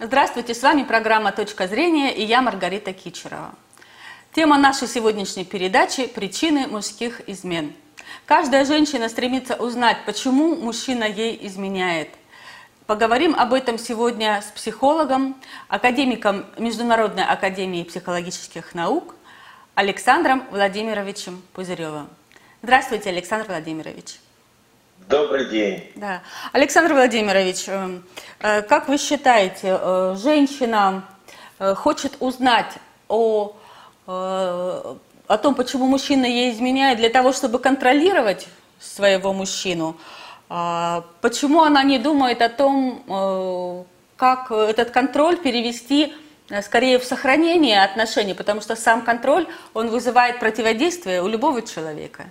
Здравствуйте, с вами программа «Точка зрения» и я Маргарита Кичерова. Тема нашей сегодняшней передачи – причины мужских измен. Каждая женщина стремится узнать, почему мужчина ей изменяет. Поговорим об этом сегодня с психологом, академиком Международной академии психологических наук Александром Владимировичем Пузыревым. Здравствуйте, Александр Владимирович. Добрый день. Да. Александр Владимирович, э, э, как вы считаете, э, женщина хочет узнать о, о том, почему мужчина ей изменяет, для того, чтобы контролировать своего мужчину? А почему она не думает о том, как этот контроль перевести скорее в сохранение отношений, потому что сам контроль, он вызывает противодействие у любого человека?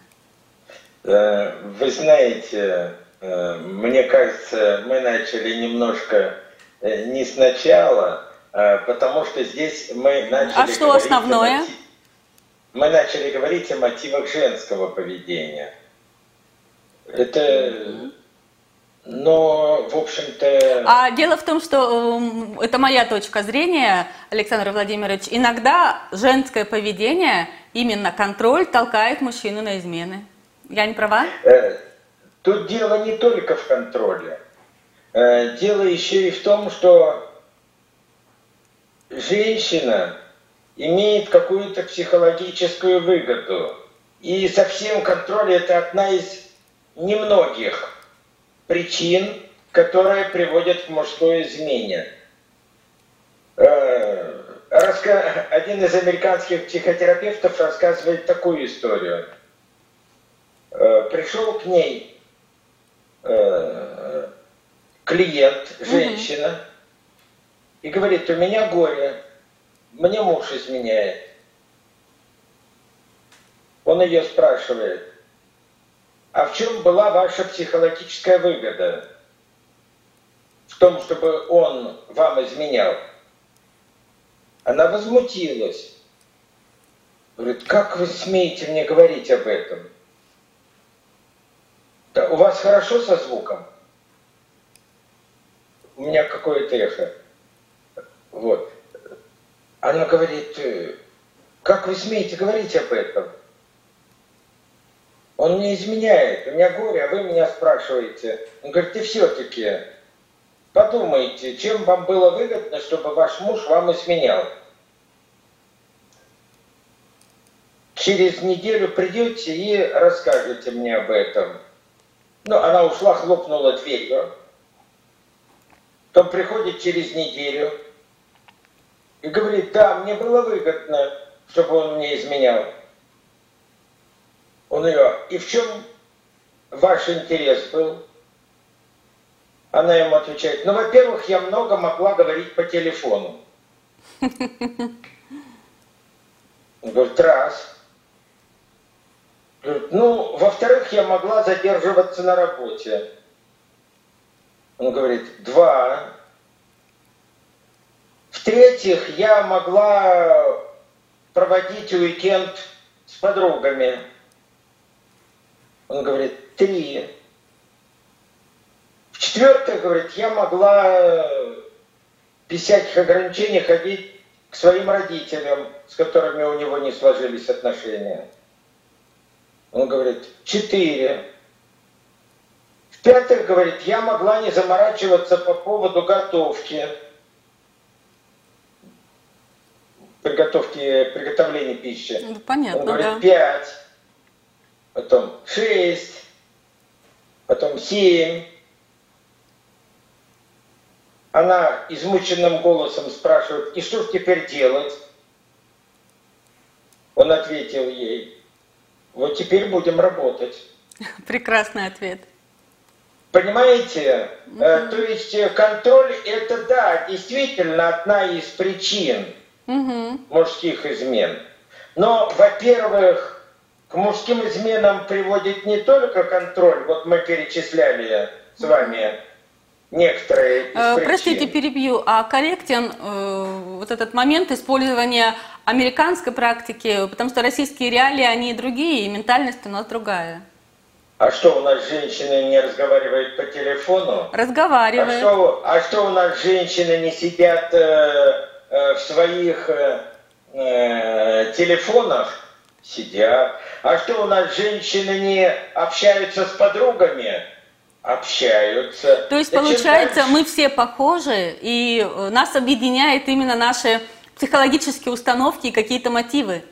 Э, вы знаете, э, мне кажется, мы начали немножко э, не сначала, потому что здесь мы начали... А что основное? Мотив... Мы начали говорить о мотивах женского поведения. Это... Но, в общем-то... А дело в том, что эм, это моя точка зрения, Александр Владимирович. Иногда женское поведение, именно контроль, толкает мужчину на измены. Я не права? Э, тут дело не только в контроле. Э, дело еще и в том, что женщина имеет какую-то психологическую выгоду. И совсем контроль это одна из немногих причин, которые приводят к мужской измене. Э, один из американских психотерапевтов рассказывает такую историю – пришел к ней э, клиент, женщина, угу. и говорит, у меня горе, мне муж изменяет. Он ее спрашивает, а в чем была ваша психологическая выгода? В том, чтобы он вам изменял. Она возмутилась. Говорит, как вы смеете мне говорить об этом? У вас хорошо со звуком? У меня какое-то эхо. Вот. Она говорит, «Э, как вы смеете говорить об этом? Он мне изменяет, у меня горе, а вы меня спрашиваете. Он говорит, и все-таки подумайте, чем вам было выгодно, чтобы ваш муж вам изменял. Через неделю придете и расскажете мне об этом. Ну, она ушла, хлопнула дверью. Потом приходит через неделю и говорит, да, мне было выгодно, чтобы он мне изменял. Он ее, и в чем ваш интерес был? Она ему отвечает, ну, во-первых, я много могла говорить по телефону. Он говорит, раз. Ну, во-вторых, я могла задерживаться на работе. Он говорит, два. В-третьих, я могла проводить уикенд с подругами. Он говорит, три. В-четвертых, говорит, я могла без всяких ограничений ходить к своим родителям, с которыми у него не сложились отношения. Он говорит, четыре. В-пятых, говорит, я могла не заморачиваться по поводу готовки. Приготовки, приготовления пищи. Ну, понятно, Он говорит, да. пять. Потом шесть. Потом семь. Она измученным голосом спрашивает, и что ж теперь делать? Он ответил ей, вот теперь будем работать. Прекрасный ответ. Понимаете? Угу. То есть э, контроль это да, действительно одна из причин угу. мужских измен. Но, во-первых, к мужским изменам приводит не только контроль, вот мы перечисляли с вами некоторые из э, Простите, перебью. А корректен э, вот этот момент использования американской практики, потому что российские реалии, они другие, и ментальность у нас другая. А что, у нас женщины не разговаривают по телефону? Разговаривают. А что, а что у нас женщины не сидят э, э, в своих э, э, телефонах? Сидят. А что у нас женщины не общаются с подругами? Общаются. То есть, Зачем получается, дальше? мы все похожи, и э, нас объединяет именно наши психологические установки и какие-то мотивы.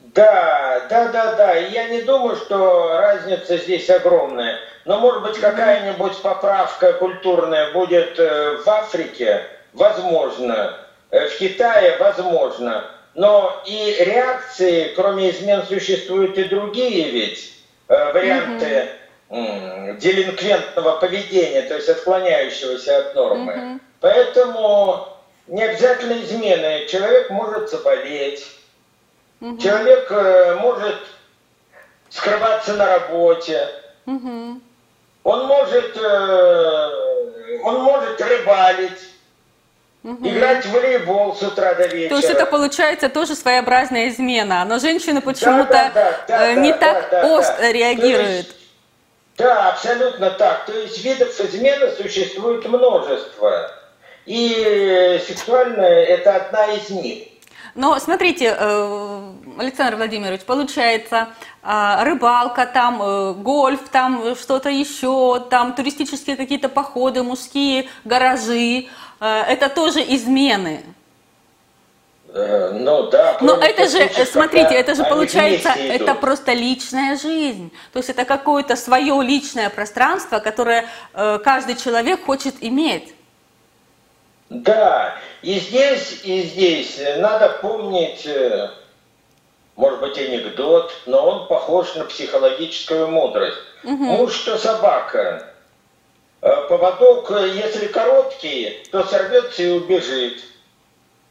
Да, да, да, да. И я не думаю, что разница здесь огромная. Но, может быть, какая-нибудь поправка культурная будет э, в Африке, возможно, э, в Китае, возможно. Но и реакции, кроме измен, существуют и другие ведь варианты mm-hmm. Делинквентного поведения, то есть отклоняющегося от нормы. Mm-hmm. Поэтому не обязательно измены. Человек может заболеть, Угу. Человек э, может скрываться на работе. Угу. Он может, э, он может рыбалить. Угу. Играть в волейбол с утра до вечера. То есть это получается тоже своеобразная измена, но женщины почему-то да, да, да, э, не да, так да, остро да. реагируют. Есть, да, абсолютно так. То есть видов измены существует множество. И сексуальная это одна из них. Но смотрите, э, Александр Владимирович, получается, а, рыбалка, там э, гольф, там что-то еще, там туристические какие-то походы, мужские гаражи, э, это тоже измены. Ну да. Но это же, смотрите, это же получается, это просто личная жизнь. То есть это какое-то свое личное пространство, которое каждый человек хочет иметь. Да, и здесь, и здесь надо помнить, э, может быть, анекдот, но он похож на психологическую мудрость. Угу. Муж, что собака. Э, поводок, если короткий, то сорвется и убежит.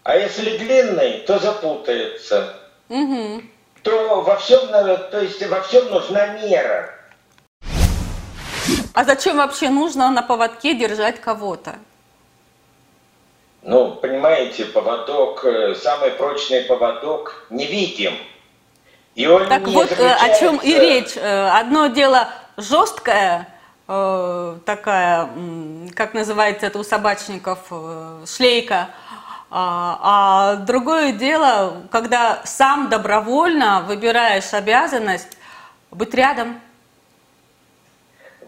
А если длинный, то запутается. Угу. То во всем, то есть во всем нужна мера. А зачем вообще нужно на поводке держать кого-то? Ну, понимаете, поводок, э, самый прочный поводок невидим. И он так не вот заключается... Э, о чем и речь. Э, одно дело жесткое, такая, как называется это у собачников, шлейка, а, а другое дело, когда сам добровольно выбираешь обязанность быть рядом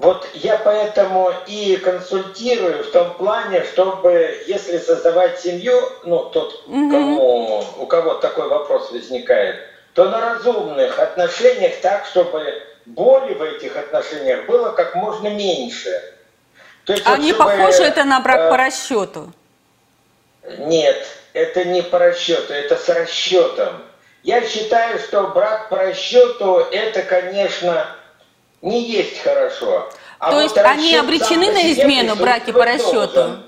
вот я поэтому и консультирую в том плане, чтобы, если создавать семью, ну, тот, угу. кому, у кого такой вопрос возникает, то на разумных отношениях так, чтобы боли в этих отношениях было как можно меньше. То есть, а вот, не чтобы, похоже это на брак э, по расчету? Нет, это не по расчету, это с расчетом. Я считаю, что брак по расчету это, конечно, не есть хорошо. А То вот есть они обречены на измену браки по расчету?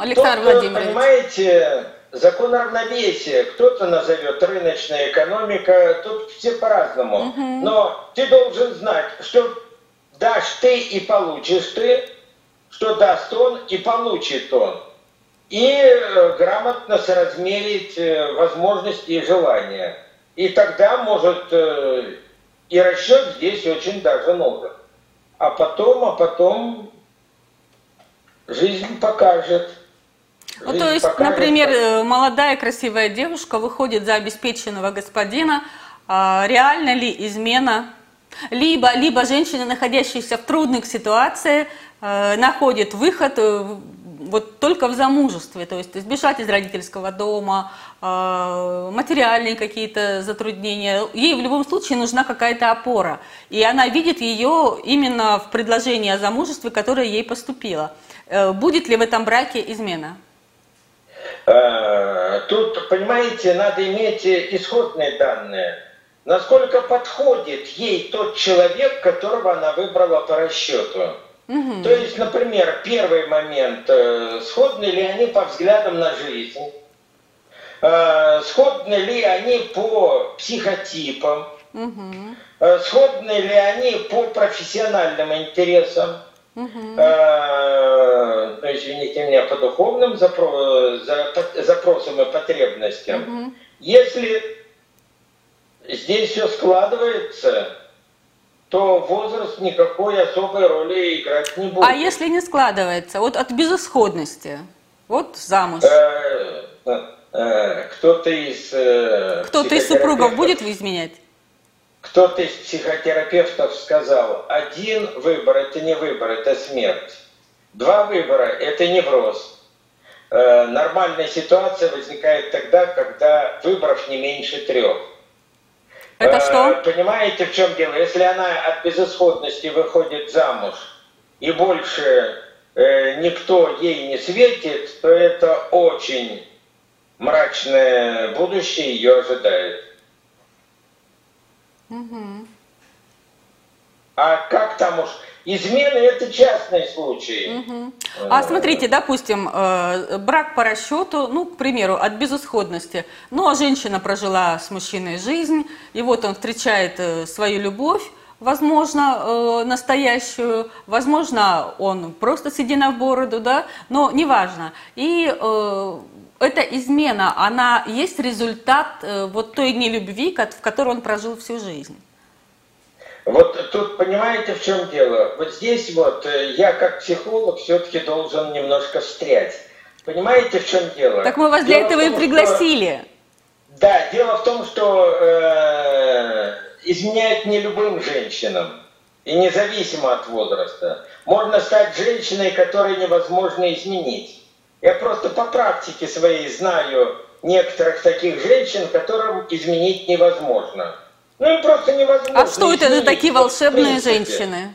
Александр Тут, Владимирович. Понимаете, закон равновесия. Кто-то назовет рыночная экономика, тут все по-разному. Угу. Но ты должен знать, что дашь ты и получишь ты, что даст он и получит он. И э, грамотно соразмерить э, возможности и желания. И тогда может э, и расчет здесь очень даже нужен. А потом, а потом жизнь покажет. Ну, то есть, покажет, например, молодая красивая девушка выходит за обеспеченного господина, а реально ли измена? Либо, либо женщина, находящаяся в трудных ситуациях, находит выход вот только в замужестве, то есть избежать из родительского дома, а, материальные какие-то затруднения. Ей в любом случае нужна какая-то опора. И она видит ее именно в предложении о замужестве, которое ей поступило. Э, будет ли в этом браке измена? Э, тут, понимаете, надо иметь исходные данные. Насколько подходит ей тот человек, которого она выбрала по расчету. Угу. То есть, например, первый момент, э, сходны ли они по взглядам на жизнь, э, сходны ли они по психотипам, угу. сходны ли они по профессиональным интересам, угу. э, ну, извините меня, по духовным запро запросам и потребностям. Угу. Если здесь все складывается, то возраст никакой особой роли играть не будет. А если не складывается? Вот от безысходности. Вот замуж. Э, э, кто-то из Кто-то из супругов будет изменять? Кто-то из психотерапевтов сказал, один выбор – это не выбор, это смерть. Два выбора – это невроз. Э, нормальная ситуация возникает тогда, когда выборов не меньше трех. Это что? Э, понимаете, в чем дело? Если она от безысходности выходит замуж и больше э, никто ей не светит, то это очень мрачное будущее ее ожидает. Угу. А как там уж Измены – это частный случай. Угу. А смотрите, допустим, э, брак по расчету, ну, к примеру, от безысходности. Ну, а женщина прожила с мужчиной жизнь, и вот он встречает э, свою любовь, возможно, настоящую, возможно, он просто седина в бороду, да, но неважно. И эта измена, она есть результат вот той нелюбви, в которой он прожил всю жизнь. Вот тут понимаете, в чем дело? Вот здесь вот э, я как психолог все-таки должен немножко встрять. Понимаете, в чем дело? Так мы вас дело для этого том, и пригласили. Что... Да, дело в том, что э, изменяет не любым женщинам. И независимо от возраста. Можно стать женщиной, которой невозможно изменить. Я просто по практике своей знаю некоторых таких женщин, которым изменить невозможно. Ну, им просто невозможно. А что это за такие волшебные женщины?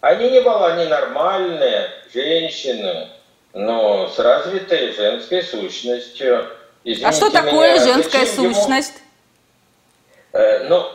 Они не была, они нормальные женщины, но с развитой женской сущностью. Извините а что такое меня, женская сущность? Ему... Э, ну,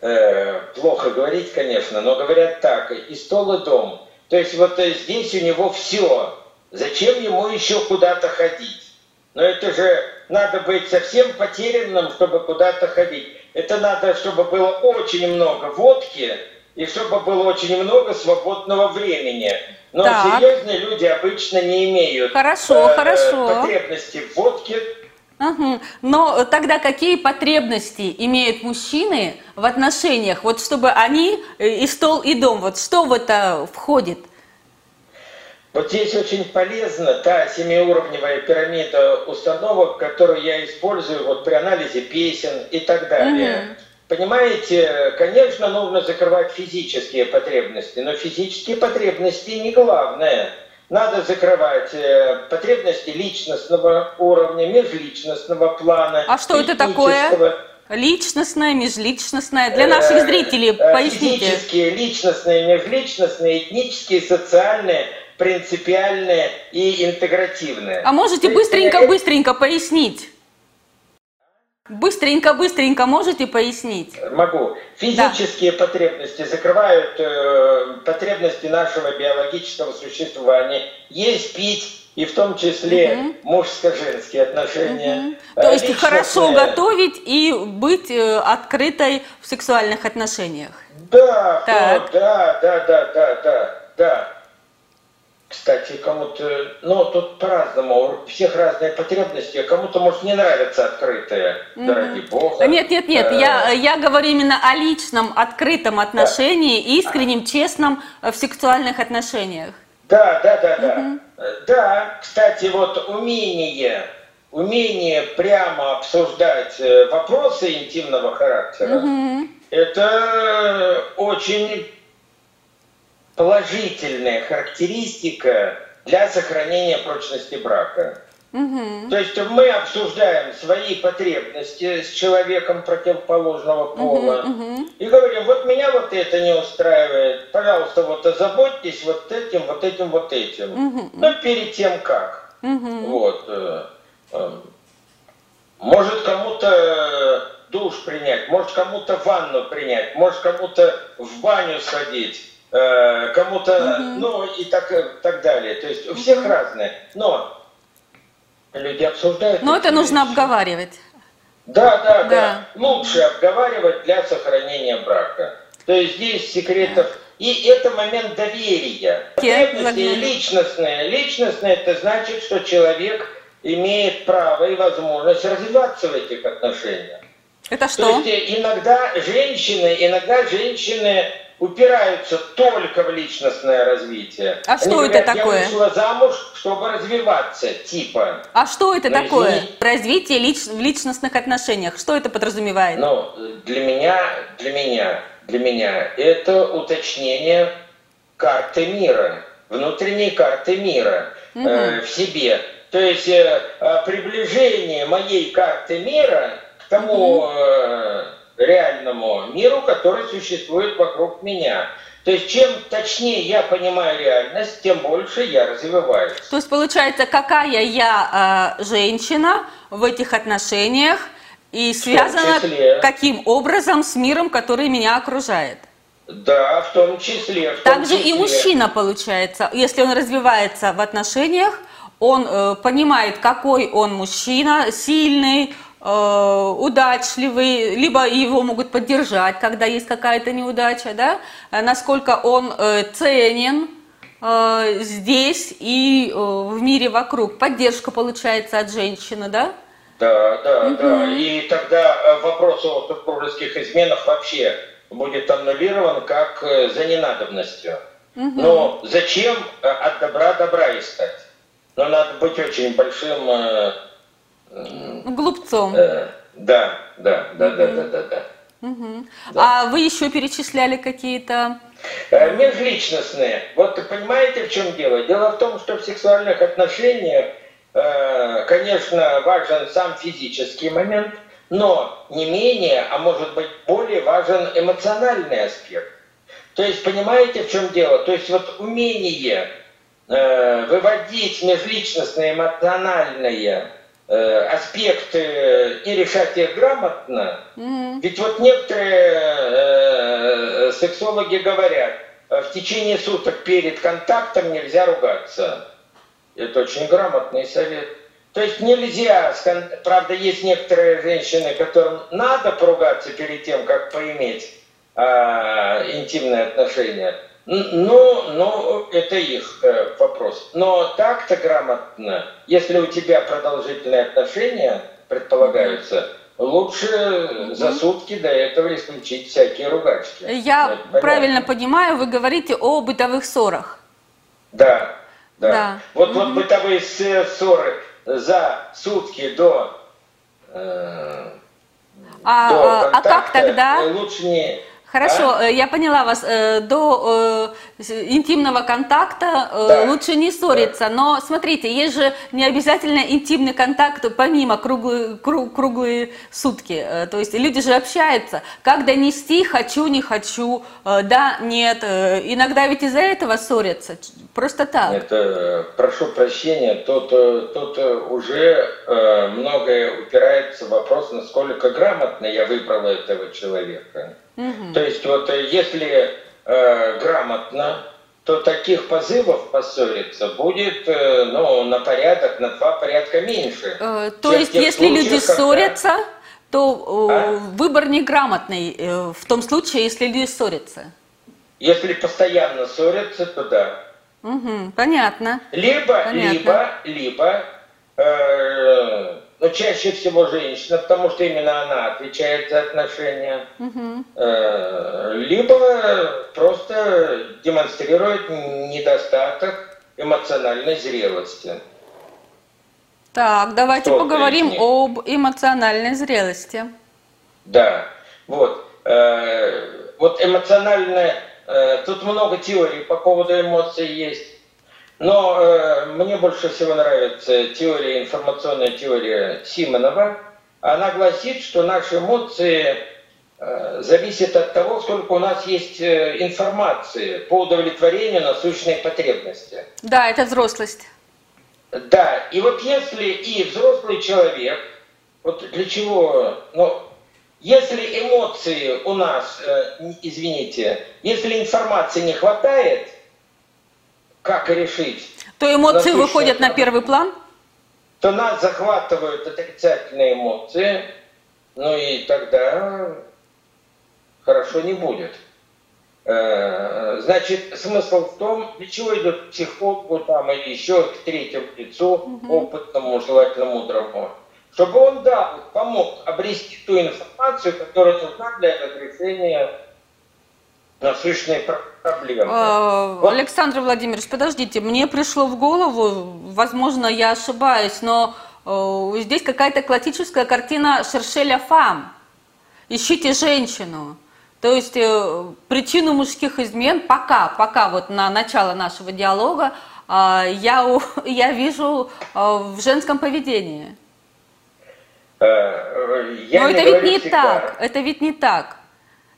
э, плохо говорить, конечно, но говорят так, и стол, и дом. То есть вот э, здесь у него все. Зачем ему еще куда-то ходить? Но это же надо быть совсем потерянным, чтобы куда-то ходить. Это надо, чтобы было очень много водки и чтобы было очень много свободного времени. Но так. серьезные люди обычно не имеют хорошо, э, хорошо. потребности в водке. Угу. Но тогда какие потребности имеют мужчины в отношениях, вот чтобы они э, и стол, и дом, вот что в это входит? Вот здесь очень полезна та семиуровневая пирамида установок, которую я использую вот при анализе песен и так далее. Mm-hmm. Понимаете, конечно, нужно закрывать физические потребности, но физические потребности не главное. Надо закрывать э, потребности личностного уровня, межличностного плана. А что это такое? Личностное, межличностное. Для наших э, зрителей э, поясните. Физические, личностные, межличностные, этнические, социальные – принципиальное и интегративное. А можете быстренько-быстренько пояснить? Быстренько-быстренько можете пояснить? Могу. Физические да. потребности закрывают э, потребности нашего биологического существования. Есть, пить, и в том числе угу. мужско-женские отношения. Угу. То есть личностные. хорошо готовить и быть э, открытой в сексуальных отношениях. Да, так. да, да, да, да, да, да. Кстати, кому-то, ну, тут по-разному, у всех разные потребности, а кому-то, может, не нравится открытое, mm-hmm. да ради бога. Нет, нет, нет, а... я, я говорю именно о личном, открытом отношении, да. искреннем, честном э, в сексуальных отношениях. Да, да, да, да. Mm-hmm. Да, кстати, вот умение, умение прямо обсуждать э, вопросы интимного характера, mm-hmm. это очень положительная характеристика для сохранения прочности брака. Угу. То есть мы обсуждаем свои потребности с человеком противоположного пола угу, угу. и говорим, вот меня вот это не устраивает, пожалуйста, вот озаботьтесь вот этим, вот этим, вот этим. Угу. Но перед тем как. Угу. Вот. Э, э, может кому-то душ принять, может кому-то ванну принять, может кому-то в баню сходить. Э, кому-то, угу. ну и так, так далее. То есть у всех разные. Но люди обсуждают. Но это вещи. нужно обговаривать. Да, да, да, да. Лучше обговаривать для сохранения брака. То есть здесь секретов... И это момент доверия. Потребности личностные. Личностные это значит, что человек имеет право и возможность развиваться в этих отношениях. Это что? То есть иногда женщины, иногда женщины упираются только в личностное развитие. А что это такое? Я вышла замуж, чтобы развиваться, типа. А что это Но такое? Развитие лич... в личностных отношениях. Что это подразумевает? Ну, для меня, для меня, для меня это уточнение карты мира, внутренней карты мира угу. э, в себе. То есть э, приближение моей карты мира к тому... Угу. Реальному миру, который существует вокруг меня. То есть чем точнее я понимаю реальность, тем больше я развиваюсь. То есть получается, какая я э, женщина в этих отношениях и связана каким образом с миром, который меня окружает? Да, в том числе. В том Также числе. и мужчина получается, если он развивается в отношениях, он э, понимает, какой он мужчина, сильный, удачливый, либо его могут поддержать, когда есть какая-то неудача, да, э, насколько он э, ценен здесь и в мире вокруг. Поддержка получается от женщины, да? Да, да, угу. да. И тогда вопрос о супружеских изменах вообще будет аннулирован как за ненадобностью. Угу. Но зачем от добра добра искать? Но надо быть очень большим Глупцом. Э, да, да, да, да, да, да, да. Угу. Да. А вы еще перечисляли какие-то... Э, межличностные. Вот понимаете, в чем дело? Дело в том, что в сексуальных отношениях, э, конечно, важен сам физический момент, но не менее, а может быть более важен эмоциональный аспект. То есть, понимаете, в чем дело? То есть вот умение э, выводить межличностное эмоциональное Э, аспекты и решать их грамотно. Mm-hmm. Ведь вот некоторые э, сексологи говорят, э, в течение суток перед контактом нельзя ругаться. Это очень грамотный совет. То есть нельзя, правда, есть некоторые женщины, которым надо поругаться перед тем, как поиметь а, интимные отношения. Ну, ну, это их э, вопрос. Но так-то грамотно, если у тебя продолжительные отношения предполагаются, лучше за сутки до этого исключить всякие ругачки. Я правильно понимаю, вы говорите о бытовых ссорах. Да, да. да. Вот, угу. вот бытовые ссоры за сутки до, э, а, до а, а как тогда? Лучше не Хорошо, а? я поняла вас. Э, до э, интимного контакта да. лучше не ссориться. Да. Но смотрите, есть же не обязательно интимный контакт помимо круглые, круг, круглые сутки. То есть люди же общаются. Как донести «хочу, не хочу», «да, нет». Иногда ведь из-за этого ссорятся. Просто так. Это, прошу прощения, тут, тут уже многое упирается в вопрос, насколько грамотно я выбрала этого человека. Угу. То есть вот э, если э, грамотно, то таких позывов поссориться будет э, ну, на порядок, на два порядка меньше. Э, то есть если случаях, люди когда... ссорятся, то э, а? выбор неграмотный э, в том случае, если люди ссорятся. Если постоянно ссорятся, то да. Угу, понятно. Либо, понятно. либо, либо э, но чаще всего женщина, потому что именно она отвечает за отношения, угу. либо просто демонстрирует недостаток эмоциональной зрелости. Так, давайте поговорим об эмоциональной зрелости. Да, вот. Э, вот эмоциональная, э, тут много теорий по поводу эмоций есть. Но э, мне больше всего нравится теория, информационная теория Симонова. Она гласит, что наши эмоции э, зависят от того, сколько у нас есть э, информации по удовлетворению насущной потребности. Да, это взрослость. Да, и вот если и взрослый человек, вот для чего, ну, если эмоции у нас, э, извините, если информации не хватает – как решить. То эмоции выходят на первый план? То нас захватывают отрицательные эмоции, ну и тогда хорошо не будет. Э, значит, смысл в том, для чего идет к психологу там, или еще к третьему лицу, угу. опытному, желательно мудрому, чтобы он, да, помог обрести ту информацию, которая нужна для разрешения насущные проблемы. Вот. Александр Владимирович, подождите, мне пришло в голову, возможно, я ошибаюсь, но э, здесь какая-то классическая картина Шершеля Фам. Ищите женщину. То есть э, причину мужских измен пока, пока вот на начало нашего диалога э, я, я вижу э, в женском поведении. Я Но это ведь не всегда. так, это ведь не так.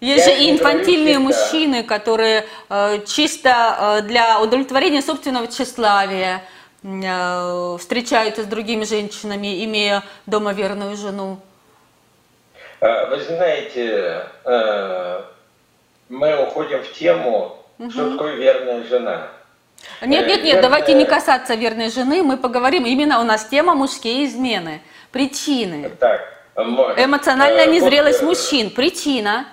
Есть я же и инфантильные мужчины, которые э, чисто э, для удовлетворения собственного тщеславия э, встречаются с другими женщинами, имея дома верную жену. Э, вы знаете, мы уходим в тему, угу. что такое верная жена. Нет, нет, нет, верная... давайте не касаться верной жены, мы поговорим, именно у нас тема мужские измены, причины. Так, Эмоциональная незрелость вот, мужчин, причина.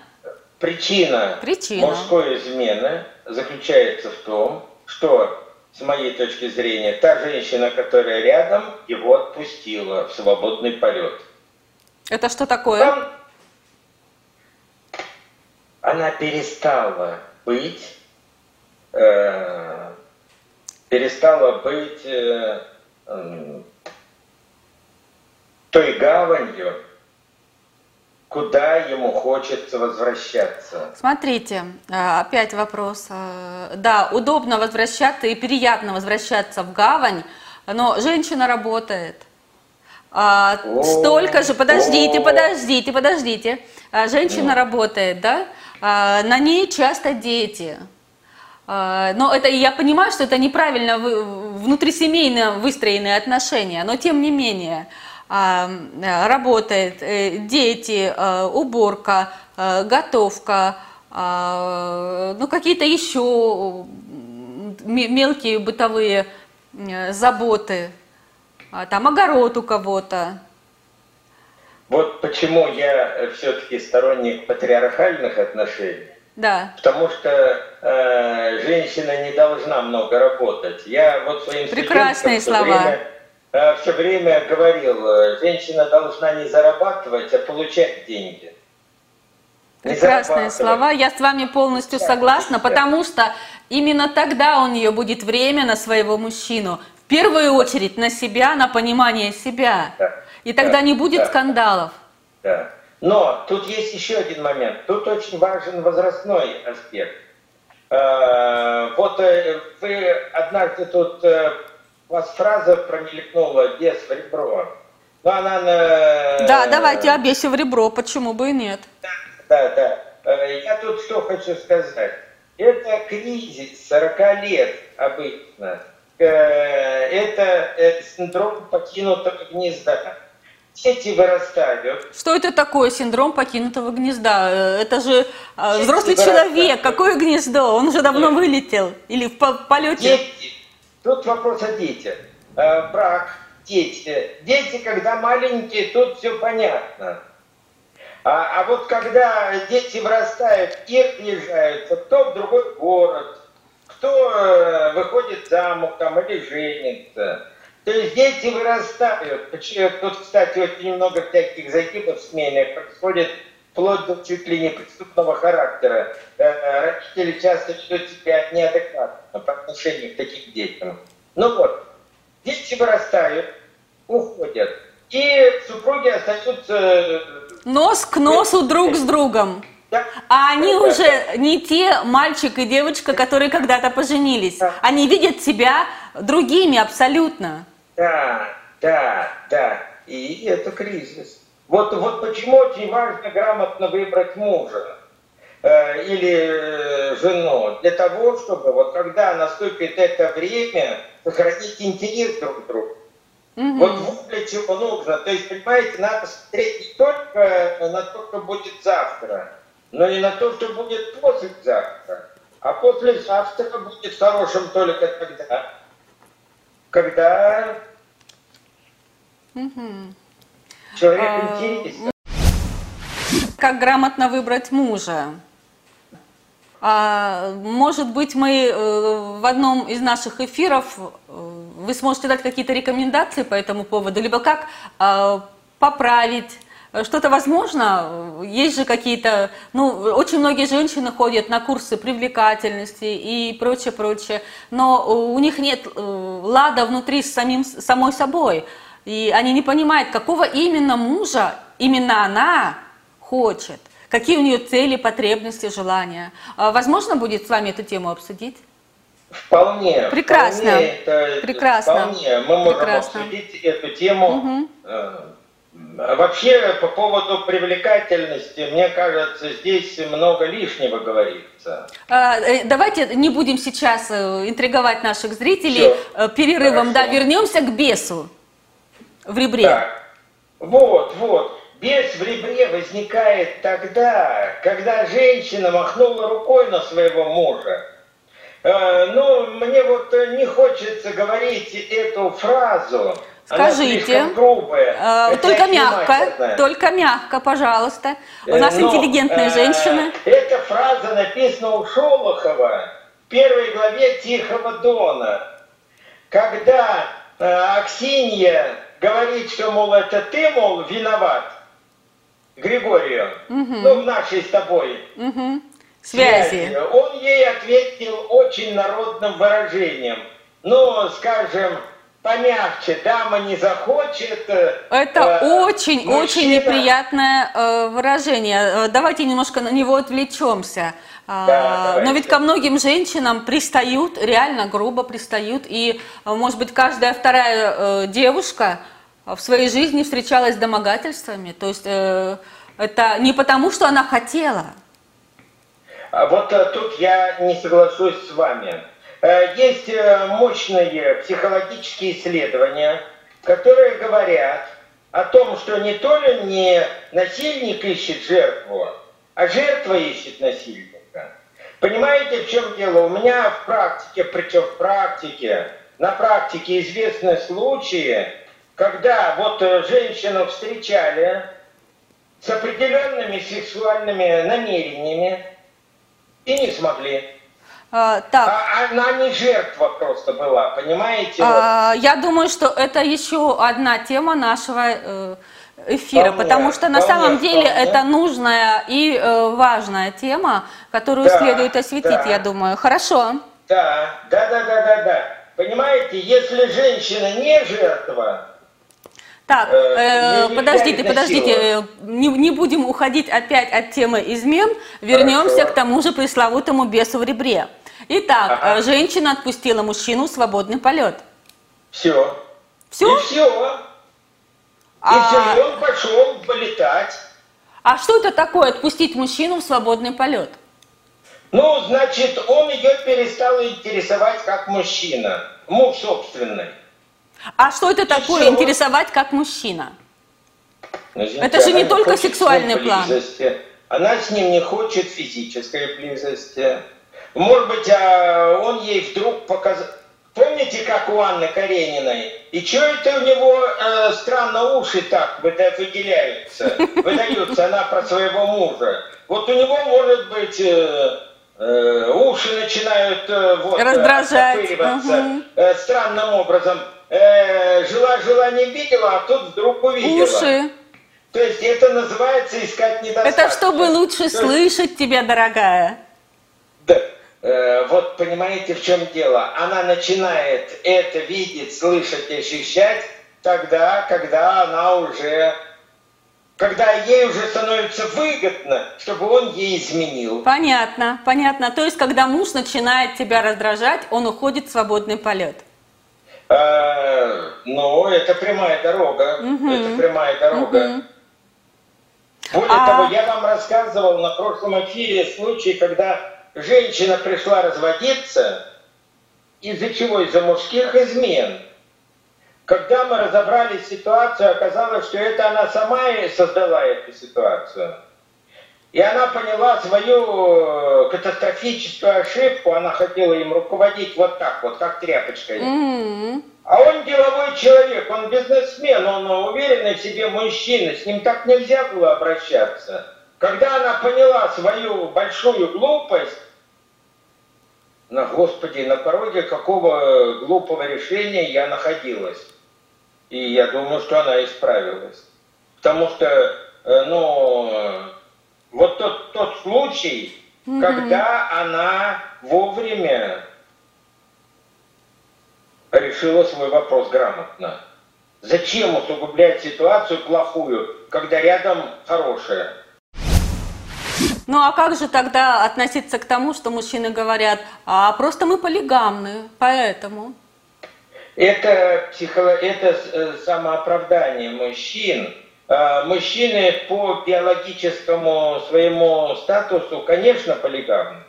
Причина, Причина мужской измены заключается в том, что, с моей точки зрения, та женщина, которая рядом, его отпустила в свободный полет. Это что такое? Там она перестала быть, э, перестала быть э, э, той гаванью, куда ему хочется возвращаться. Смотрите, э, опять вопрос. Э, да, удобно возвращаться и приятно возвращаться в гавань, но женщина работает. А, столько же, подождите, подождите, подождите. А, женщина работает, да? А, на ней часто дети. А, но это я понимаю, что это неправильно внутрисемейно выстроенные отношения, но тем не менее. А, работает, э, дети, а, уборка, а, готовка, ну какие-то еще мелкие бытовые заботы, там огород у кого-то. Вот почему я все-таки сторонник патриархальных отношений. Да. Потому что э, женщина не должна много работать. Я вот своим Прекрасные слова. Время Э, все время говорил, э, женщина должна не зарабатывать, а получать деньги. Прекрасные слова, я с вами полностью согласна, потому что именно тогда у нее будет время на своего мужчину. В первую очередь на себя, на понимание себя. Да. И тогда да. не будет да. скандалов. Да. Но тут есть еще один момент. Тут очень важен возрастной аспект. Э, вот вы однажды тут вас фраза промелькнула «без в ребро». Но она на... Да, давайте обесим в ребро, почему бы и нет. Да, да, да. Э, я тут что хочу сказать. Это кризис 40 лет обычно. Э, это э, синдром покинутого гнезда. Дети вырастают. Что это такое синдром покинутого гнезда? Это же Дети взрослый вырастают. человек. Какое гнездо? Он уже давно вылетел. Или в полете? Дети Тут вопрос о детях. Э, брак, дети. Дети, когда маленькие, тут все понятно. А, а вот когда дети вырастают и отъезжаются, кто в другой город, кто э, выходит замуж там или женится. То есть дети вырастают. Тут, кстати, очень много всяких загибов семейных происходит вплоть до чуть ли не преступного характера. Э, э, родители часто ведут себя неадекватно по отношению к таким детям. Ну вот, дети вырастают, уходят, и супруги остаются... Э, Нос к носу друг с другом. Да. А они да, уже да. не те мальчик и девочка, которые когда-то поженились. Да. Они видят себя другими абсолютно. Да, да, да. И это кризис. Вот, вот почему очень важно грамотно выбрать мужа э, или э, жену. Для того, чтобы вот когда наступит это время, сохранить интерес друг к другу. Угу. Вот, вот для чего нужно. То есть, понимаете, надо смотреть не только на то, что будет завтра, но и на то, что будет послезавтра. А послезавтра будет хорошим только тогда, когда угу. Человек а, интересен. Как грамотно выбрать мужа? А, может быть, мы э, в одном из наших эфиров э, вы сможете дать какие-то рекомендации по этому поводу, либо как а, поправить что-то возможно? Есть же какие-то, ну, очень многие женщины ходят на курсы привлекательности и прочее, прочее, но у них нет э, лада внутри с самим, самой собой. И они не понимают, какого именно мужа именно она хочет, какие у нее цели, потребности, желания. А возможно будет с вами эту тему обсудить? Вполне. Прекрасно. Вполне это, Прекрасно. Вполне. Мы можем Прекрасно. обсудить эту тему. Угу. Вообще, по поводу привлекательности, мне кажется, здесь много лишнего говорится. А, э, давайте не будем сейчас э, интриговать наших зрителей Всё. Э, перерывом, Хорошо. да, вернемся к бесу в ребре. Так, вот, вот. Бес в ребре возникает тогда, когда женщина махнула рукой на своего мужа. Э, ну, мне вот не хочется говорить эту фразу. Скажите. грубая. Э, Только мягко, только мягко, пожалуйста. У Э, нас но, интеллигентные э, женщины. Эта фраза написана у Шолохова в первой главе Тихого Дона. Когда Аксинья говорит, что, мол, это ты, мол, виноват, Григорию, ну, в нашей с тобой Мгм. Связи. он ей ответил очень народным выражением. Ну, скажем, помягче, дама не захочет. э, Это э, очень-очень мужчина- неприятное э, выражение. Э, Давайте немножко на него отвлечемся. А, Да, Но ведь ко многим женщинам пристают, реально грубо пристают. И, э, может быть, каждая вторая э, девушка в своей жизни встречалась с домогательствами. То есть э, это не потому, что она хотела. А Вот тут я не соглашусь с вами. Есть мощные психологические исследования, которые говорят о том, что не то ли не насильник ищет жертву, а жертва ищет насильника. Понимаете, в чем дело? У меня в практике, причем в практике, на практике известны случаи, когда вот э, женщину встречали с определенными сексуальными намерениями, и не смогли. А, Так, А она не жертва просто была, понимаете? Вот. А, Я думаю, что это еще одна тема нашего э, эфира, Вполне, потому что на вполне, самом деле вполне. это нужная и э, важная тема, которую Да, следует осветить, да. я думаю. Хорошо. Да, да, да, да, да, да. Понимаете, если женщина не жертва, Так, Э, э, подождите, подождите, э, не, не будем уходить опять от темы измен, вернемся Хорошо. к тому же пресловутому бесу в ребре. Итак, Ага. э, женщина отпустила мужчину в свободный полет. все. Все? И все. А- И все, и он пошел полетать. А что это такое, отпустить мужчину в свободный полет? Ну, значит, он ее перестал интересовать как мужчина. Муж собственный. А что это такое, всё. интересовать как мужчина? Но, извините, Это же не только сексуальный план. близости. Она с ним не хочет физической близости. Может быть, а, он ей вдруг показал... Помните, как у Анны Карениной? И что это у него э, странно уши так выделяются, выдаются, она про своего мужа. Вот у него, может быть, э, э, уши начинают э, вот, э, Раздражать, мгм. э, странным образом. Э, Жила-жила не видела, а тут вдруг увидела. Уши. То есть это называется искать недостатки. Это чтобы лучше То есть, слышать тебя, дорогая. да, вот понимаете, в чем дело? Она начинает это видеть, слышать, ощущать тогда, когда она уже... Когда ей уже становится выгодно, чтобы он ей изменил. Понятно, понятно. То есть, когда муж начинает тебя раздражать, он уходит в свободный полет. Э, ну, это прямая дорога. Это прямая дорога. Более А- того, я вам рассказывал на прошлом эфире случай, когда женщина пришла разводиться, из-за чего? Из-за мужских измен. Когда мы разобрали ситуацию, оказалось, что это она сама создала эту ситуацию. И она поняла свою э, катастрофическую ошибку, она хотела им руководить вот так вот, как тряпочкой. М. А он деловой человек, он бизнесмен, он уверенный в себе мужчина, с ним так нельзя было обращаться. Когда она поняла свою большую глупость, на Господи, на пороге какого глупого решения я находилась. И я думаю, что она исправилась. Потому что ну, вот тот, тот случай, mm-hmm. когда она вовремя решила свой вопрос грамотно. Зачем усугублять ситуацию плохую, когда рядом хорошая? Ну а как же тогда относиться к тому, что мужчины говорят, а просто мы полигамны, поэтому? Это, психо... это э, самооправдание мужчин. А, мужчины по биологическому своему статусу, конечно, полигамны.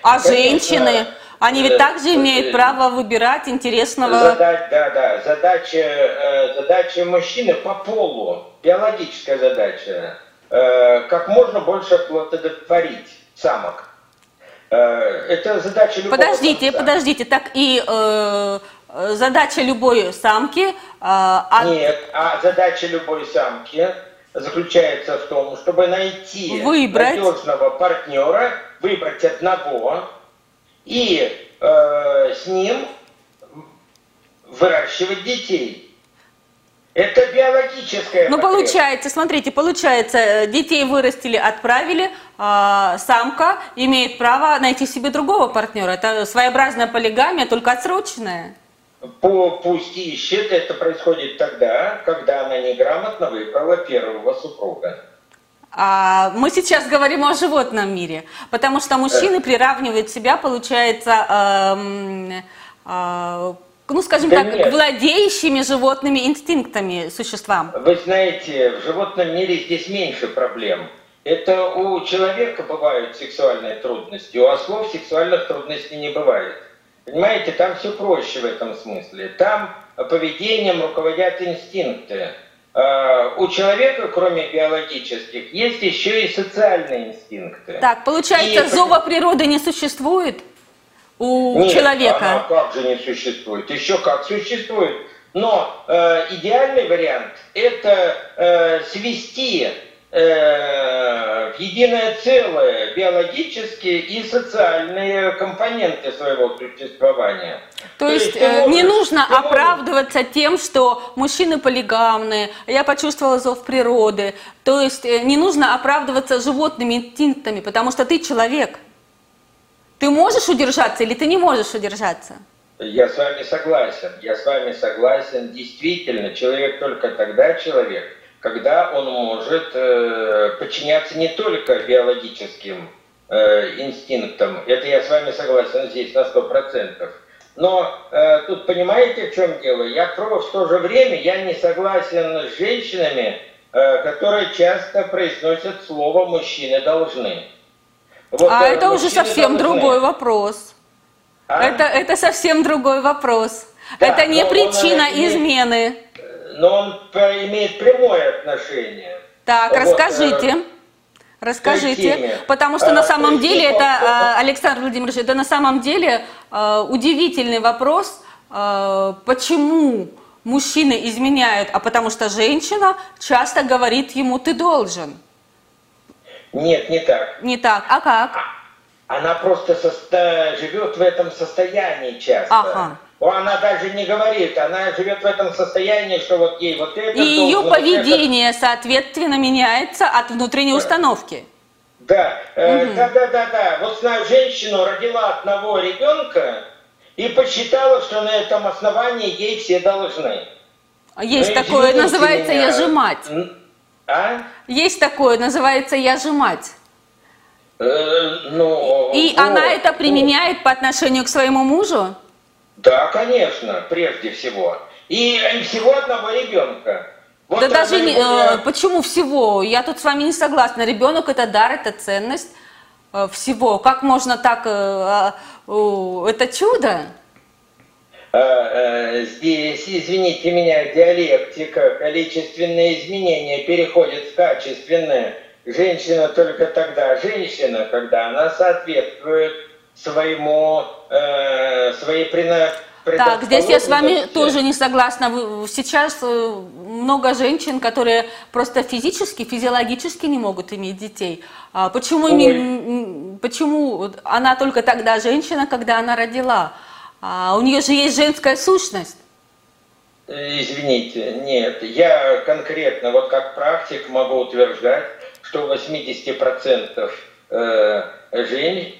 А конечно, женщины? Они ведь э, также имеют право выбирать интересного... Задать, да, да. Задача, э, задача мужчины по полу, биологическая задача Э, как можно больше оплодотворить самок. Э, это задача любого Подождите, самца. подождите, так и э, задача любой самки... Э, от... Нет, а задача любой самки заключается в том, чтобы найти выбрать. надежного партнера, выбрать одного и э, с ним выращивать детей. Это биологическое. Ну, получается, смотрите, получается, э, детей вырастили, отправили, а самка имеет право найти себе другого партнера. Это своеобразная полигамия, только отсроченная. По, пусть ищет, это происходит тогда, когда она неграмотно выбрала первого супруга. А мы сейчас говорим о животном мире, потому что мужчины приравнивают себя, получается, эм, э, ну, скажем да так, нет. владеющими животными инстинктами существам? Вы знаете, в животном мире здесь меньше проблем. Это у человека бывают сексуальные трудности, у ослов сексуальных трудностей не бывает. Понимаете, там все проще в этом смысле. Там поведением руководят инстинкты. А, у человека, кроме биологических, есть еще и социальные инстинкты. Так, получается, и... зова природы не существует? У Нет, человека. Она как же не существует? Еще как существует. Но э, идеальный вариант это э, свести э, в единое целое биологические и социальные компоненты своего существования. То, То есть, есть э, не нужно оправдываться можешь... тем, что мужчины полигамные, я почувствовала зов природы. То есть э, не нужно оправдываться животными инстинктами, потому что ты человек. Ты можешь удержаться или ты не можешь удержаться? Я с вами согласен. Я с вами согласен. Действительно, человек только тогда человек, когда он может э, подчиняться не только биологическим э, инстинктам. Это я с вами согласен здесь на сто процентов. Но э, тут понимаете, в чем дело? Я в то же время я не согласен с женщинами, э, которые часто произносят слово «мужчины должны». Вот, а это уже совсем другой вопрос. А? Это, это совсем другой вопрос. Да, это не причина имеет, измены. Но он имеет прямое отношение. Так, вот, расскажите. Э, расскажите, потому что а, на самом деле это, а, Александр Владимирович, это на самом деле а, удивительный вопрос, а, почему мужчины изменяют, а потому что женщина часто говорит ему «ты должен». Нет, не так. Не так. А как? А, она просто состо... живет в этом состоянии часто. Ага. Она даже не говорит, она живет в этом состоянии, что вот ей вот это... И ее поведение, это... соответственно, меняется от внутренней да. установки. Да, э, угу. да, да, да, да. Вот знаю женщину, родила одного ребенка и посчитала, что на этом основании ей все должны. Есть ну, такое, называется меня. «я же мать». А? Есть такое, называется «я же мать». Э, ну, И вот, она это применяет вот. по отношению к своему мужу? Да, конечно, прежде всего. И, и всего одного ребенка. Вот да даже не, э, почему всего? Я тут с вами не согласна. Ребенок это дар, это ценность э, всего. Как можно так? Э, э, это чудо. А, э, здесь, извините меня, диалектика, количественные изменения переходят в качественные. Женщина только тогда женщина, когда она соответствует своему, э, своей так, здесь я с вами тоже не согласна. Сейчас э, много женщин, которые просто физически, физиологически не могут иметь детей. А почему, Ой. почему она только тогда женщина, когда она родила? А у нее же есть женская сущность. Извините, нет. Я конкретно, вот как практик, могу утверждать, что 80% э, жен,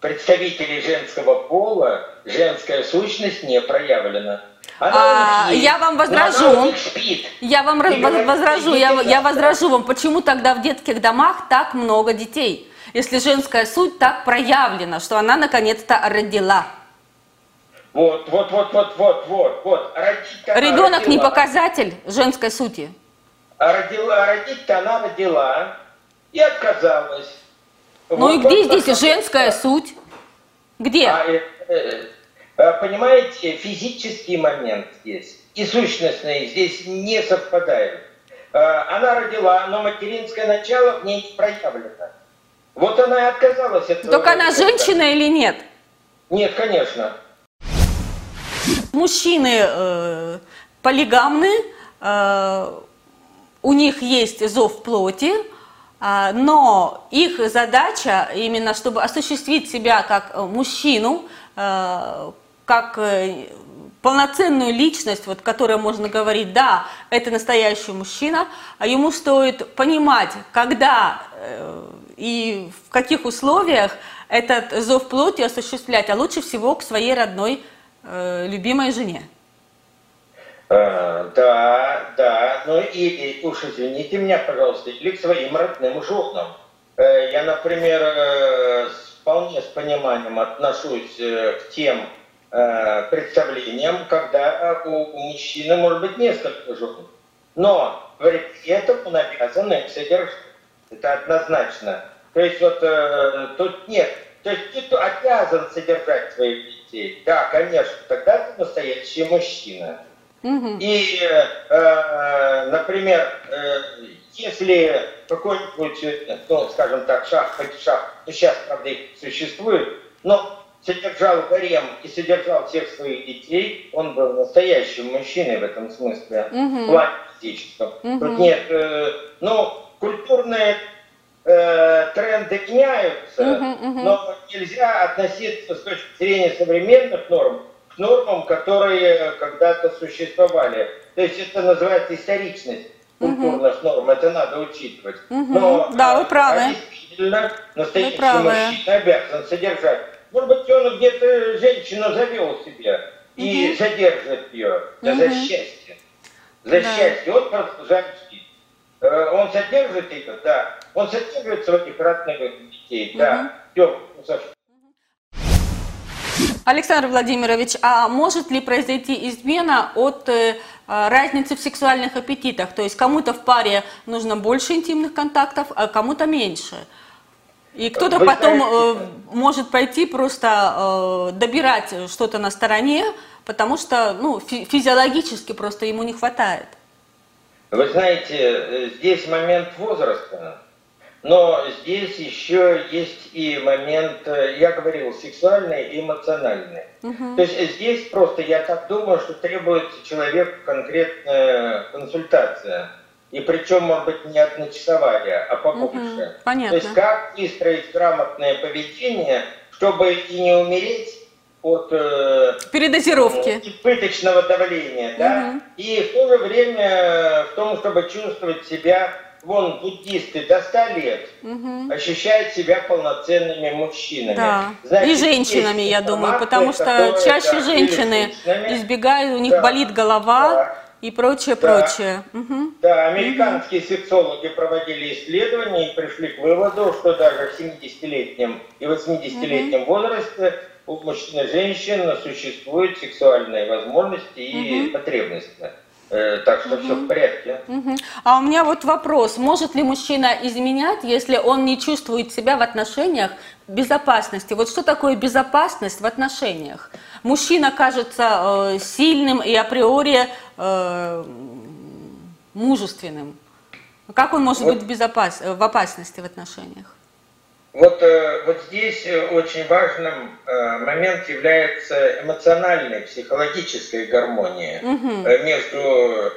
представителей женского пола, женская сущность не проявлена. А, я вам возражу. Я вам раз, возражу, я, я возражу вам, почему тогда в детских домах так много детей, если женская суть так проявлена, что она наконец-то родила. Вот, вот, вот, вот, вот, вот, вот. Ребенок родила. не показатель женской сути. А родила, а родить-то она родила и отказалась. Ну вот, и где здесь женская суть? Где? А, э, э, э, понимаете, физический момент здесь и сущностный здесь не совпадают. Э, она родила, но материнское начало в ней не проявлено. Вот она и отказалась от Только она женщина или нет? Нет, конечно. Мужчины э, полигамны, э, у них есть зов плоти, э, но их задача именно, чтобы осуществить себя как мужчину, э, как э, полноценную личность, вот, которая можно говорить, да, это настоящий мужчина, а ему стоит понимать, когда э, и в каких условиях этот зов плоти осуществлять, а лучше всего к своей родной э, любимой жене. А, да, да, ну и, и уж извините меня, пожалуйста, или к своим родным женам. Э, я, например, э, вполне с пониманием отношусь э, к тем представлениям, когда у, у мужчины может быть несколько жен. Но при этом он обязан их содержать. Это однозначно. То есть вот э, тут нет. То есть ты обязан содержать своих детей. Да, конечно, тогда ты настоящий мужчина. Угу. И, э, э, например, э, если какой-нибудь, ну, скажем так, шах, шах, ну, сейчас, правда, их существует, но содержал гарем и содержал всех своих детей, он был настоящим мужчиной в этом смысле, угу. в плане физическом. Угу. Тут нет, э, ну, культурные э, тренды меняются, uh-huh, uh-huh. но нельзя относиться с точки зрения современных норм к нормам, которые когда-то существовали. То есть это называется историчность культурных норм, это надо учитывать. Но да, вы правы. А действительно настоящий мужчина обязан содержать. Может быть, он где-то женщину завел себе и содержит ее да, uh-huh. за счастье. За да. счастье. Вот продолжает жить. Э, он содержит их, да. Он содержит своих родных детей, да. Все, Александр Владимирович, а может ли произойти измена от э, разницы в сексуальных аппетитах? То есть кому-то в паре нужно больше интимных контактов, а кому-то меньше? И кто-то потом знаете, э, может пойти просто э, добирать что-то на стороне, потому что ну, фи физиологически просто ему не хватает. Вы знаете, э, здесь момент возраста, но здесь еще есть и момент, э, я говорил, сексуальный и эмоциональный. Угу. То есть здесь просто, я так думаю, что требуется человеку конкретная консультация. И причем, может быть, не одночасовая, а побольше. Угу, понятно. То есть как выстроить грамотное поведение, чтобы и не умереть от э, передозировки, избыточного давления, да, угу. и в то же время в том, чтобы чувствовать себя, вон буддисты до 100 лет угу. ощущают себя полноценными мужчинами. Да. Значит, и женщинами, я думаю, потому что чаще да, женщины избегают, у них да, болит голова. Да и прочее, да. прочее. Угу. Да, американские угу. сексологи проводили исследования и пришли к выводу, что даже в 70-летнем и 80-летнем угу. возрасте у мужчин и женщин существуют сексуальные возможности и угу. потребности. Э, так что угу. все в порядке. Угу. А у меня вот вопрос. Может ли мужчина изменять, если он не чувствует себя в отношениях безопасности? Вот что такое безопасность в отношениях? Мужчина кажется э, сильным и априори э, мужественным. Как он может вот. быть в, безопас... в опасности в отношениях? Вот, э, вот здесь э, очень важным э, момент является эмоциональная, психологическая гармония угу. между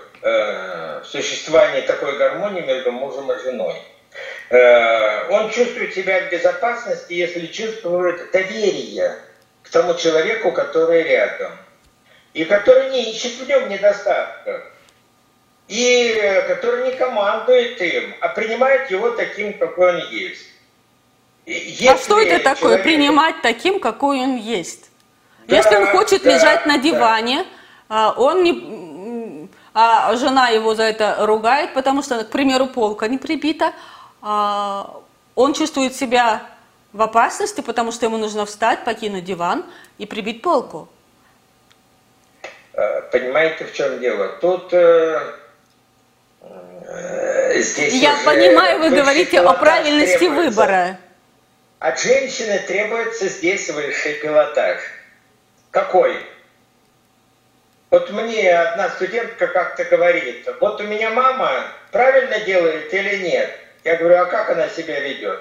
существованием такой гармонии между мужем и женой. Он чувствует себя в безопасности, если чувствует доверие к тому человеку, который рядом. и который не ищет в нем недостатков, и который не командует им, а принимает его таким, какой он есть. Если а что это такое, человек... принимать таким, какой он есть? Да, Если он хочет да, лежать на диване, да. он не, а жена его за это ругает, потому что, к примеру, полка не прибита, а он чувствует себя в опасности, потому что ему нужно встать, покинуть диван и прибить полку. Э, понимаете, в чем дело? Тут э, э здесь Я понимаю, вы говорите о правильности требуется. выбора. От женщины требуется здесь высший пилотаж. Какой? Вот мне одна студентка как-то говорит, вот у меня мама правильно делает или нет? Я говорю, а как она себя ведет?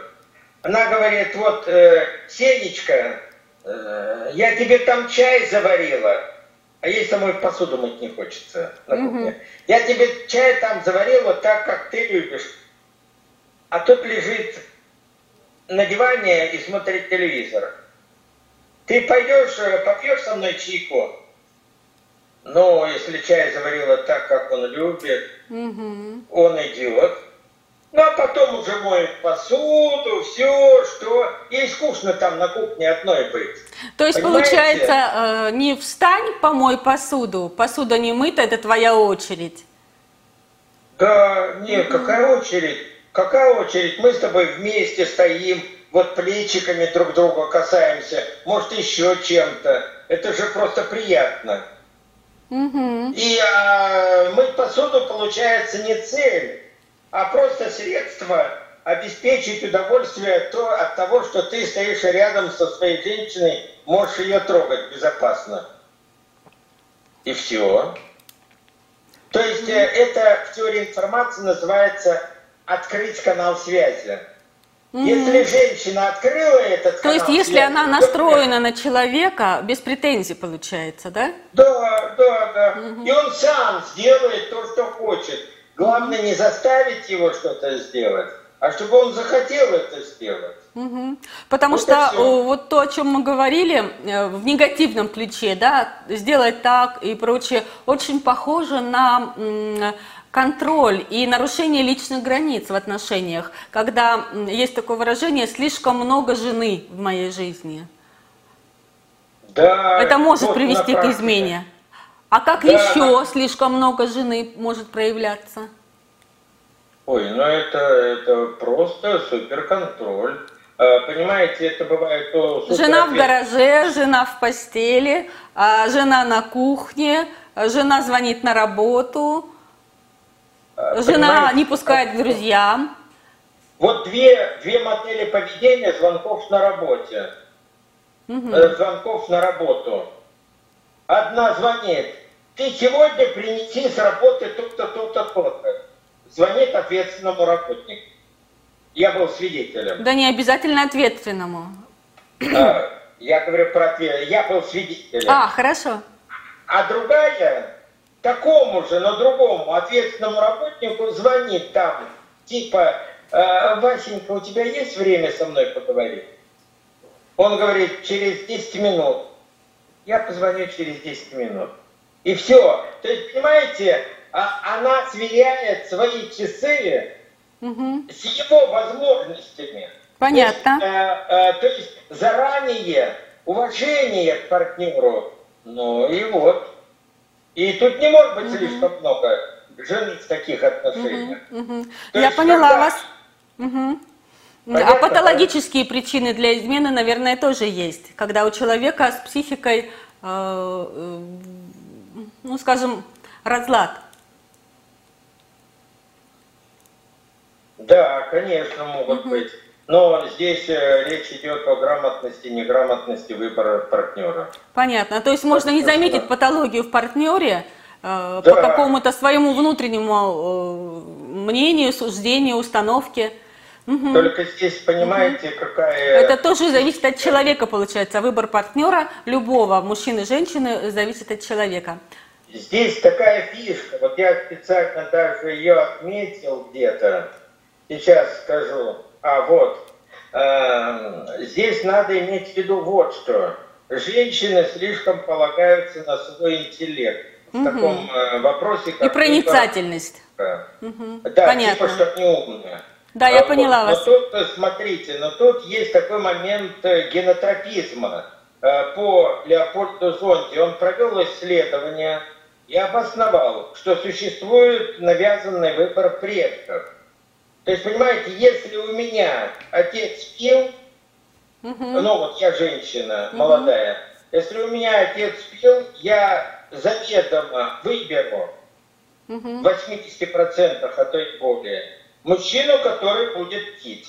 Она говорит, вот, э, Сенечка, э, я тебе там чай заварила, а ей самой посуду мыть не хочется на кухне. Я тебе чай там заварила так, как ты любишь. А тут лежит на диване и смотрит телевизор. Ты пойдешь, э, попьешь со мной чайку? Но если чай заварила так, как он любит, угу. он идет. Ну, а потом уже моет посуду, все, что... Ей скучно там на кухне одной быть. То есть, Понимаете? получается, э, не встань, помой посуду, посуда не мыта, это твоя очередь. Да, нет, какая очередь? Какая очередь? Мы с тобой вместе стоим, вот плечиками друг друга касаемся, может, еще чем-то. Это же просто приятно. Угу. И а, мыть посуду получается не цель, а просто средство обеспечить удовольствие то, от того, что ты стоишь рядом со своей женщиной, можешь ее трогать безопасно. И все. То есть mm это в теории информации называется открыть канал связи. Если женщина открыла этот То канал, есть, если связи, она настроена то... на человека, без претензий получается, да? Да, да, да. Mm-hmm. И он сам сделает то, что хочет. Главное не заставить его что-то сделать, а чтобы он захотел это сделать. Угу. Потому вот что вот то, о чем мы говорили э, в негативном ключе, да, сделать так и прочее, очень похоже на контроль и нарушение личных границ в отношениях, когда есть такое выражение «слишком много жены в моей жизни». Да, Это может вот привести к измене. А как да, еще слишком много жены может проявляться? Ой, ну это, это просто суперконтроль. А, понимаете, это бывает то... Жена в гараже, жена в постели, а, жена на кухне, жена звонит на работу, Жена Понимаете? не пускает к друзьям. Вот две, две модели поведения звонков на работе. Угу. Звонков на работу. Одна звонит. Ты сегодня принеси с работы то-то, то-то, то-то. Звонит ответственному работнику. Я был свидетелем. Да не обязательно ответственному. А, я говорю про ответ. Я был свидетелем. А, хорошо. А другая такому же, но другому ответственному работнику звонит там, типа, «Э, Васенька, у тебя есть время со мной поговорить? Он говорит, через 10 минут. Я позвоню через 10 минут. И все. То есть, понимаете, а, она сверяет свои часы угу. с его возможностями. Понятно. То есть, э, э, то есть заранее уважение к партнеру. Ну и вот. И тут не может быть угу. слишком много жены в таких отношениях. Угу, угу. Я есть, поняла когда... вас. Угу. Понятно, а патологические да? причины для измены, наверное, тоже есть. Когда у человека с психикой, э, э, ну, скажем, разлад. Да, конечно, могут угу. быть. Но здесь э, речь идет о грамотности, неграмотности выбора партнера. Понятно. То есть можно не заметить патологию в партнере э, да. по какому-то своему внутреннему э, мнению, суждению, установке. Угу. Только здесь понимаете, угу. какая... Это тоже зависит от человека, получается. Выбор партнера любого, мужчины, женщины, зависит от человека. Здесь такая фишка. Вот я специально даже ее отметил где-то. Сейчас скажу. А вот, э, здесь надо иметь в виду вот что. женщины слишком полагаются на свой интеллект в таком э, вопросе, как... И проницательность. Угу. Да, Понятно. типа, что не умная. Да, я поняла вот. вас. Но тут, э, смотрите, но тут есть такой момент э, генотропизма. Э, по Леопольду Зонти он провел исследование и обосновал, что существует навязанный выбор предков. То есть, понимаете, если у меня отец пил, угу. ну вот я женщина угу. молодая, если у меня отец пил, я заведомо выберу угу. в 80%, а то и более, мужчину, который будет пить.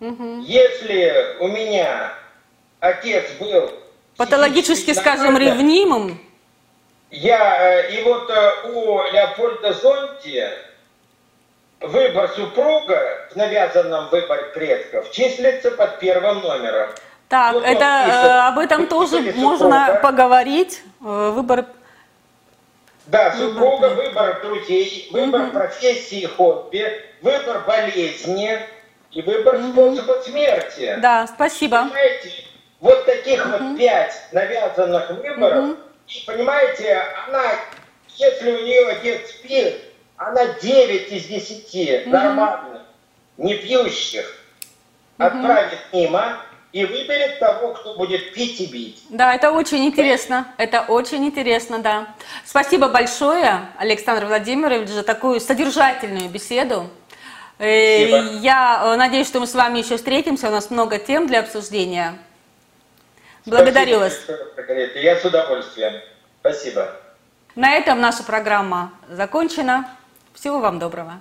Угу. Если у меня отец был патологически, скажем, ревнимым, я э, и вот э, у Леопольда Зонти выбор супруга в навязанном выборе предков числится под первым номером. Так, вот это пишет, э, об этом тоже можно поговорить. Выбор. Да, супруга, выбор, выбор друзей, выбор угу. профессии, хобби, выбор болезни и выбор угу. способа смерти. Да, спасибо. Понимаете, вот таких угу. вот пять навязанных выборов. Угу. И понимаете, она, если у нее отец пьет, она 9 из 10 угу. нормальных, не пьющих, угу. отправит мимо и выберет того, кто будет пить и бить. Да, это очень интересно. Это очень интересно, да. Спасибо большое, Александр Владимирович, за такую содержательную беседу. Э, Спасибо. Я э, надеюсь, что мы с вами еще встретимся. У нас много тем для обсуждения. Благодарю Спасибо, вас. Я с удовольствием. Спасибо. На этом наша программа закончена. Всего вам доброго.